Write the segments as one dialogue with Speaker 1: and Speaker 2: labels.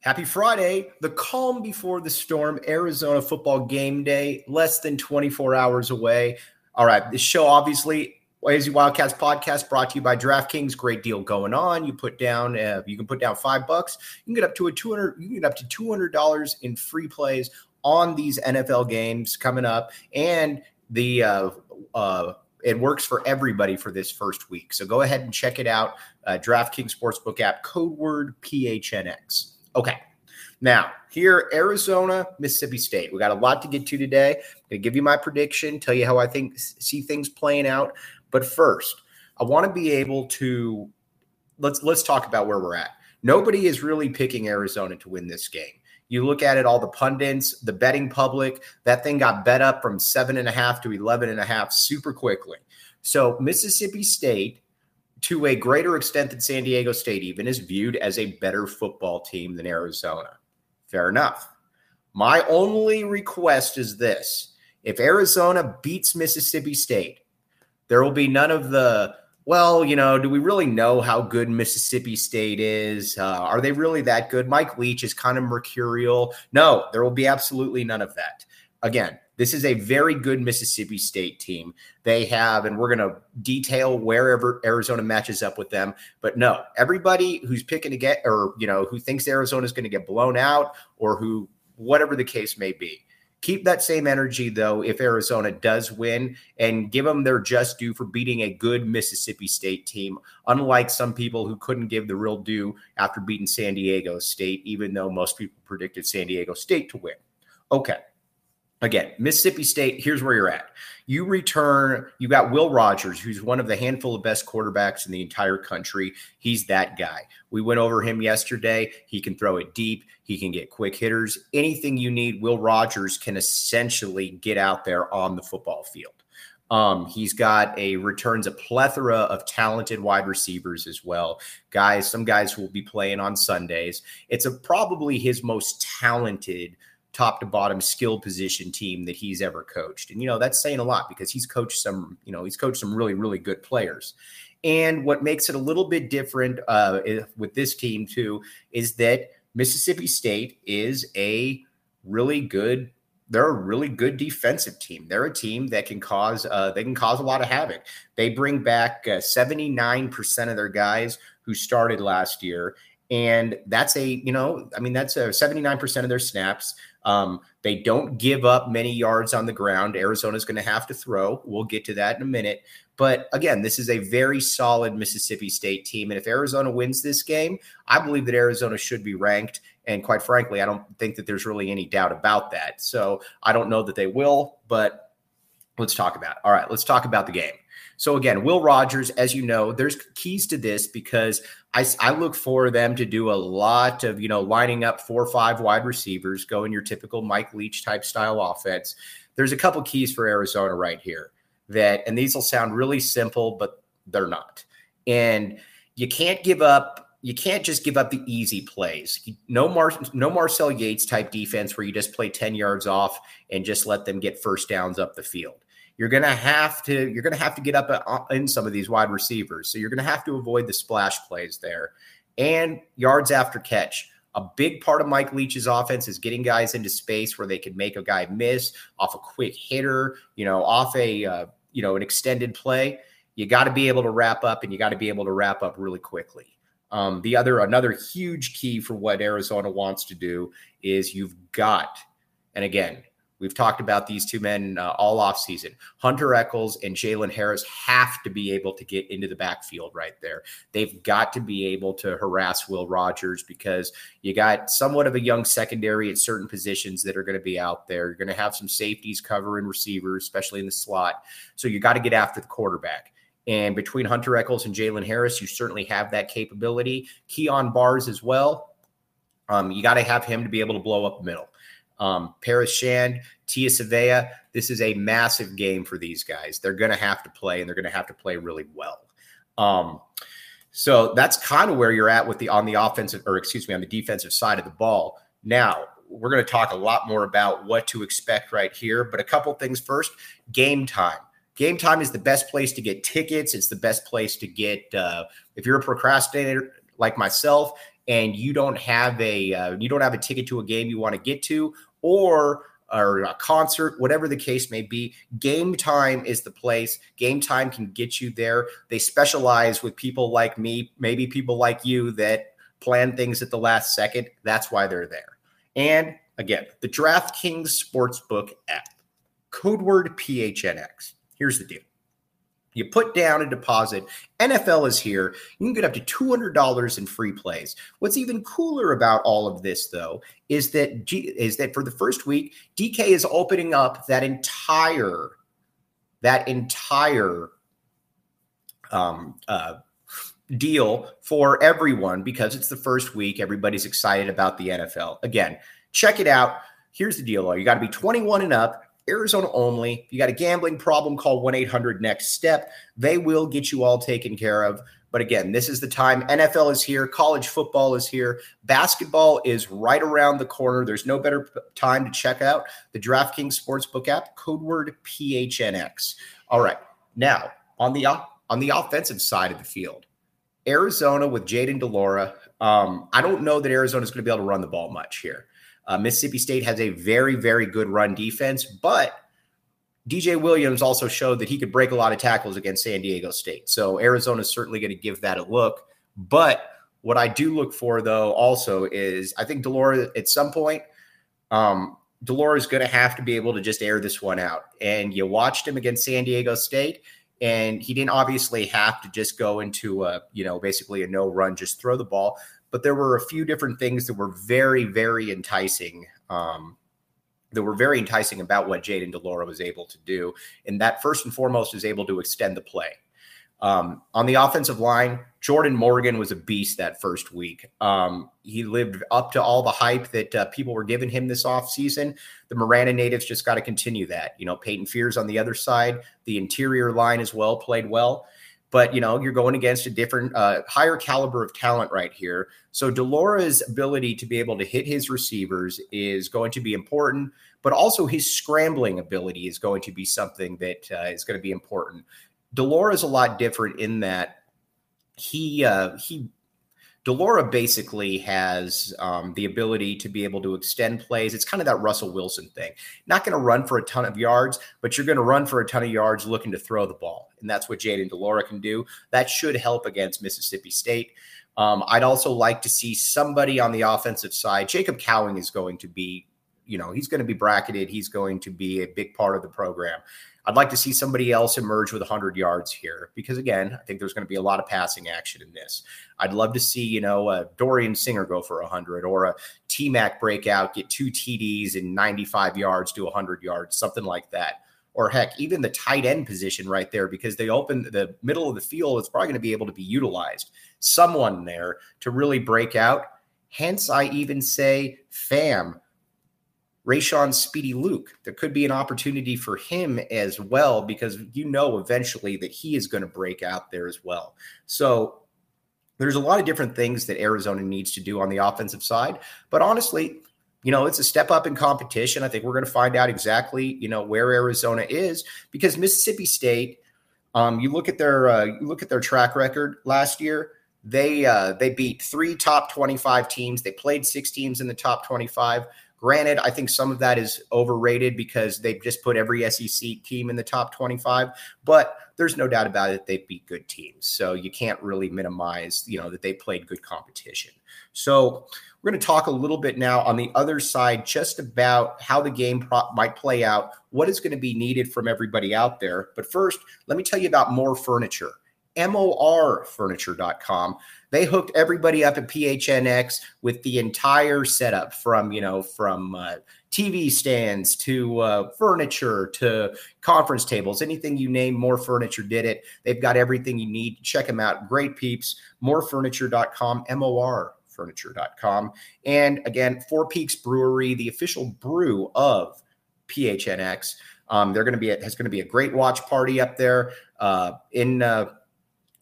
Speaker 1: Happy Friday, the calm before the storm, Arizona football game day, less than 24 hours away. All right, this show obviously AZ Wildcats podcast brought to you by DraftKings. Great deal going on. You put down, uh, you can put down five bucks. You can get up to a 200, you can get up to $200 in free plays on these NFL games coming up. And the, uh, uh, it works for everybody for this first week. So go ahead and check it out. Uh, DraftKings Sportsbook app, code word PHNX. Okay. Now, here, Arizona, Mississippi State. We got a lot to get to today. I'm going to give you my prediction, tell you how I think see things playing out. But first, I want to be able to let's let's talk about where we're at. Nobody is really picking Arizona to win this game. You look at it, all the pundits, the betting public, that thing got bet up from seven and a half to 11 and a half super quickly. So Mississippi State to a greater extent than San Diego State even is viewed as a better football team than Arizona. Fair enough. My only request is this if Arizona beats Mississippi State, there will be none of the, well, you know, do we really know how good Mississippi State is? Uh, are they really that good? Mike Leach is kind of mercurial. No, there will be absolutely none of that. Again, this is a very good Mississippi State team. They have, and we're going to detail wherever Arizona matches up with them. But no, everybody who's picking to get, or, you know, who thinks Arizona is going to get blown out or who, whatever the case may be, keep that same energy though if Arizona does win and give them their just due for beating a good Mississippi State team, unlike some people who couldn't give the real due after beating San Diego State, even though most people predicted San Diego State to win. Okay. Again, Mississippi State, here's where you're at. You return, you got Will Rogers, who's one of the handful of best quarterbacks in the entire country. He's that guy. We went over him yesterday. He can throw it deep, he can get quick hitters. Anything you need, Will Rogers can essentially get out there on the football field. Um, he's got a returns a plethora of talented wide receivers as well. Guys, some guys who will be playing on Sundays. It's a, probably his most talented top to bottom skill position team that he's ever coached. And you know, that's saying a lot because he's coached some, you know, he's coached some really really good players. And what makes it a little bit different uh, with this team too is that Mississippi State is a really good they're a really good defensive team. They're a team that can cause uh, they can cause a lot of havoc. They bring back seventy nine percent of their guys who started last year, and that's a you know I mean that's a seventy nine percent of their snaps. Um, they don't give up many yards on the ground. Arizona's going to have to throw. We'll get to that in a minute. But again, this is a very solid Mississippi State team. And if Arizona wins this game, I believe that Arizona should be ranked. And quite frankly, I don't think that there's really any doubt about that. So I don't know that they will, but let's talk about it. All right, let's talk about the game. So again, Will Rogers, as you know, there's keys to this because I, I look for them to do a lot of, you know, lining up four or five wide receivers, going your typical Mike Leach type style offense. There's a couple keys for Arizona right here that, and these will sound really simple, but they're not. And you can't give up you can't just give up the easy plays. No Mar- no Marcel Yates type defense where you just play 10 yards off and just let them get first downs up the field you're going to have to you're going to have to get up uh, in some of these wide receivers. So you're going to have to avoid the splash plays there and yards after catch. A big part of Mike Leach's offense is getting guys into space where they can make a guy miss off a quick hitter, you know, off a uh, you know an extended play. You got to be able to wrap up, and you got to be able to wrap up really quickly. Um, the other, another huge key for what Arizona wants to do is you've got, and again, We've talked about these two men uh, all off season. Hunter Echols and Jalen Harris have to be able to get into the backfield right there. They've got to be able to harass Will Rogers because you got somewhat of a young secondary at certain positions that are going to be out there. You're going to have some safeties covering receivers, especially in the slot. So you got to get after the quarterback. And between Hunter Echols and Jalen Harris, you certainly have that capability. Kyon Barrs as well. Um, you got to have him to be able to blow up the middle. Um, Paris Shand, Tia Savea, this is a massive game for these guys. They're going to have to play, and they're going to have to play really well. Um, so that's kind of where you're at with the on the offensive, or excuse me, on the defensive side of the ball. Now we're going to talk a lot more about what to expect right here, but a couple things first. Game time. Game time is the best place to get tickets. It's the best place to get. Uh, if you're a procrastinator like myself, and you don't have a uh, you don't have a ticket to a game you want to get to or or a concert, whatever the case may be. Game time is the place. Game time can get you there. They specialize with people like me, maybe people like you that plan things at the last second. That's why they're there. And again, the DraftKings Sportsbook app, code word PHNX. Here's the deal you put down a deposit. NFL is here. You can get up to $200 in free plays. What's even cooler about all of this, though, is that G- is that for the first week, DK is opening up that entire that entire um, uh, deal for everyone because it's the first week. Everybody's excited about the NFL. Again, check it out. Here's the deal, though. You got to be 21 and up. Arizona only. If you got a gambling problem, call 1 800 Next Step. They will get you all taken care of. But again, this is the time. NFL is here. College football is here. Basketball is right around the corner. There's no better time to check out the DraftKings Sportsbook app, code word PHNX. All right. Now, on the on the offensive side of the field, Arizona with Jayden de Laura. Um, I don't know that Arizona is going to be able to run the ball much here. Uh, Mississippi State has a very, very good run defense, but DJ Williams also showed that he could break a lot of tackles against San Diego State. So Arizona is certainly going to give that a look. But what I do look for, though, also is I think de Laura at some point, um, de Laura is going to have to be able to just air this one out. And you watched him against San Diego State, and he didn't obviously have to just go into a, you know, basically a no run, just throw the ball but there were a few different things that were very, very enticing. Um, that were very enticing about what Jayden de Laura was able to do. And that first and foremost is able to extend the play. Um, on the offensive line, Jordan Morgan was a beast that first week. Um, he lived up to all the hype that uh, people were giving him this offseason. The Marana natives just got to continue that. You know, Peyton Fears on the other side, the interior line as well played well but you know you're going against a different uh, higher caliber of talent right here so de Laura's ability to be able to hit his receivers is going to be important but also his scrambling ability is going to be something that uh, is going to be important de Laura is a lot different in that he uh, he de Laura basically has um, the ability to be able to extend plays. It's kind of that Russell Wilson thing. Not going to run for a ton of yards, but you're going to run for a ton of yards looking to throw the ball. And that's what Jayden de Laura can do. That should help against Mississippi State. Um, I'd also like to see somebody on the offensive side. Jacob Cowing is going to be, you know, he's going to be bracketed. He's going to be a big part of the program. I'd like to see somebody else emerge with 100 yards here because, again, I think there's going to be a lot of passing action in this. I'd love to see, you know, a Dorian Singer go for 100 or a T Mac breakout, get two TDs and 95 yards to 100 yards, something like that. Or heck, even the tight end position right there, because they open the middle of the field, it's probably going to be able to be utilized. Someone there to really break out. Hence, I even say, fam, Rayshon Speedy Luke. There could be an opportunity for him as well because you know eventually that he is going to break out there as well. So there's a lot of different things that Arizona needs to do on the offensive side. But honestly, you know, it's a step up in competition. I think we're going to find out exactly, you know, where Arizona is because Mississippi State. Um, you look at their uh, you look at their track record last year. They uh, they beat three top 25 teams. They played six teams in the top 25. Granted, I think some of that is overrated because they've just put every SEC team in the top 25. But there's no doubt about it they beat good teams. So you can't really minimize, you know, that they played good competition. So we're going to talk a little bit now on the other side just about how the game pro- might play out, what is going to be needed from everybody out there. But first, let me tell you about Mor Furniture. morfurniture.com. They hooked everybody up at PHNX with the entire setup from, you know, from uh, TV stands to uh, furniture to conference tables, anything you name, Mor Furniture did it. They've got everything you need. Check them out. Great peeps. Morfurniture.com, M O R furniture.com. And again, Four Peaks Brewery, the official brew of PHNX. Um, they're going to be a, it's going to be a great watch party up there uh, in uh,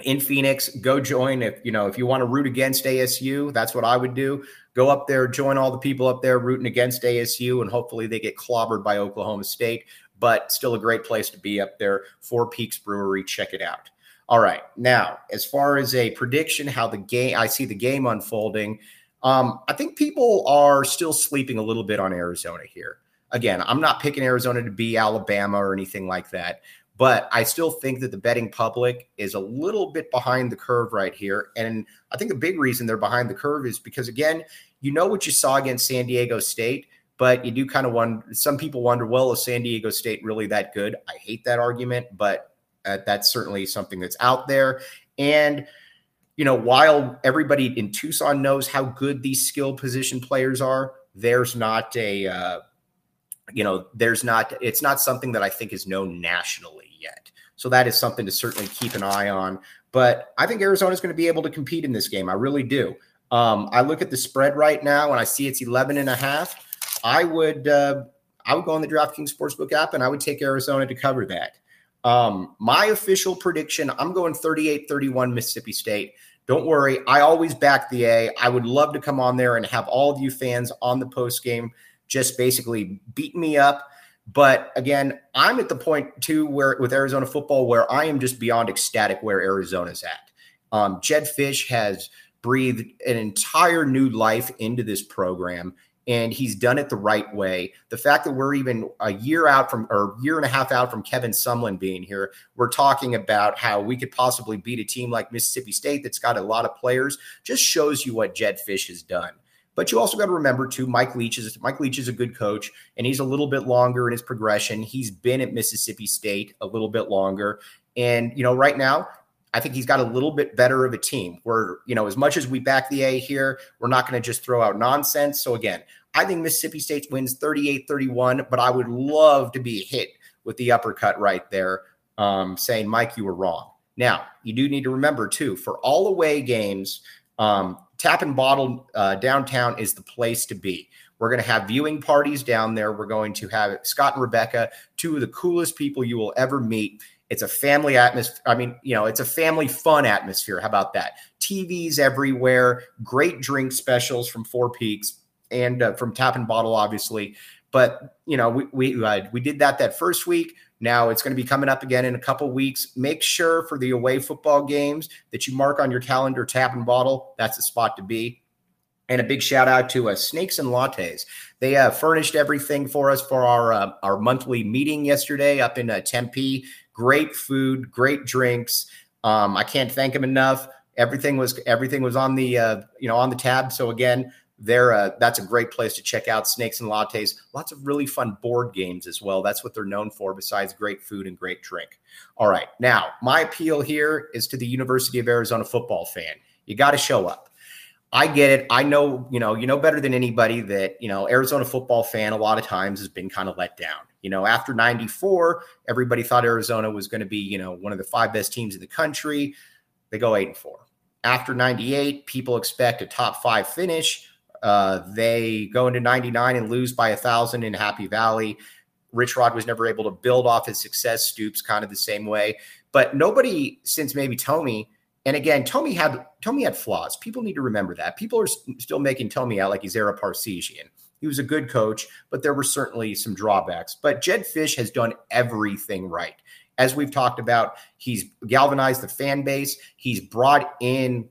Speaker 1: in Phoenix. Go join if you know if you want to root against ASU. That's what I would do. Go up there, join all the people up there rooting against ASU, and hopefully they get clobbered by Oklahoma State. But still a great place to be up there. Four Peaks Brewery, check it out. All right, now as far as a prediction, how the game I see the game unfolding. Um, I think people are still sleeping a little bit on Arizona here. Again, I'm not picking Arizona to be Alabama or anything like that. But I still think that the betting public is a little bit behind the curve right here. And I think the big reason they're behind the curve is because, again, you know what you saw against San Diego State, but you do kind of wonder. Some people wonder, well, is San Diego State really that good? I hate that argument, but uh, that's certainly something that's out there. And, you know, while everybody in Tucson knows how good these skill position players are, there's not a, uh, you know, there's not, it's not something that I think is known nationally yet. So that is something to certainly keep an eye on. But I think Arizona is going to be able to compete in this game. I really do. Um, I look at the spread right now and I see it's 11 and a half. I would, uh, I would go on the DraftKings Sportsbook app and I would take Arizona to cover that. Um, my official prediction, I'm going 38 31 Mississippi State. Don't worry, I always back the A. I would love to come on there and have all of you fans on the post game just basically beat me up but again, I'm at the point too where with Arizona football where I am just beyond ecstatic where Arizona's at. Um, Jedd Fisch has breathed an entire new life into this program and he's done it the right way. The fact that we're even a year out from or year and a half out from Kevin Sumlin being here, we're talking about how we could possibly beat a team like Mississippi State that's got a lot of players, just shows you what Jedd Fisch has done. But you also got to remember too, Mike Leach is Mike Leach is a good coach, and he's a little bit longer in his progression. He's been at Mississippi State a little bit longer, and you know, right now, I think he's got a little bit better of a team. Where you know, as much as we back the A here, we're not going to just throw out nonsense. So again, I think Mississippi State wins 38-31, but I would love to be hit with the uppercut right there, um, saying, Mike, you were wrong. Now, you do need to remember too, for all away games, um, Tap and Bottle uh, downtown is the place to be. We're going to have viewing parties down there. We're going to have Scott and Rebecca, two of the coolest people you will ever meet. It's a family atmosphere. I mean, you know, it's a family fun atmosphere. How about that? TVs everywhere, great drink specials from Four Peaks and uh, from Tap and Bottle, obviously. But you know, we we uh, we did that that first week. Now it's going to be coming up again in a couple weeks. Make sure for the away football games that you mark on your calendar tap and bottle. That's the spot to be. And a big shout out to uh, Snakes and Lattes. They uh, furnished everything for us for our uh, our monthly meeting yesterday up in uh, Tempe. Great food, great drinks. Um, I can't thank them enough. Everything was everything was on the uh, you know on the tab. So again, they're uh, that's a great place to check out snakes and lattes. Lots of really fun board games as well. That's what they're known for besides great food and great drink. All right. Now my appeal here is to the university of arizona football fan. You got to show up. I get it. I know you know you know better than anybody that you know arizona football fan a lot of times has been kind of let down. You know after 94 everybody thought arizona was going to be you know one of the five best teams in the country. They go eight and four. After 98 people expect a top five finish uh, they go into 99 and lose by a thousand in Happy Valley. Rich Rod was never able to build off his success. Stoops kind of the same way, but nobody since maybe Tomey. And again, Tomey had Tomey had flaws. People need to remember that. People are still making Tomey out like he's Ara Parseghian. He was a good coach, but there were certainly some drawbacks. But Jedd Fisch has done everything right. As we've talked about, he's galvanized the fan base. He's brought in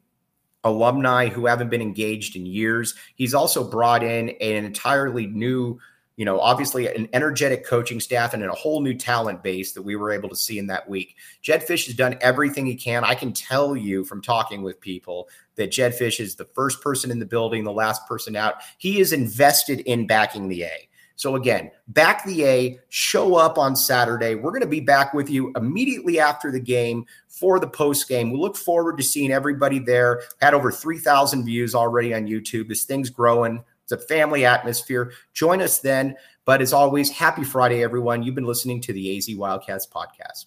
Speaker 1: alumni who haven't been engaged in years. He's also brought in an entirely new you know, obviously an energetic coaching staff and a whole new talent base that we were able to see in that week. Jedd Fisch has done everything he can. I can tell you from talking with people that Jedd Fisch is the first person in the building, the last person out. He is invested in backing the A. So again, back the A, show up on Saturday. We're going to be back with you immediately after the game for the post game. We look forward to seeing everybody there. Had over 3,000 views already on YouTube. This thing's growing. It's a family atmosphere. Join us then. But as always, happy Friday, everyone. You've been listening to the AZ Wildcats podcast.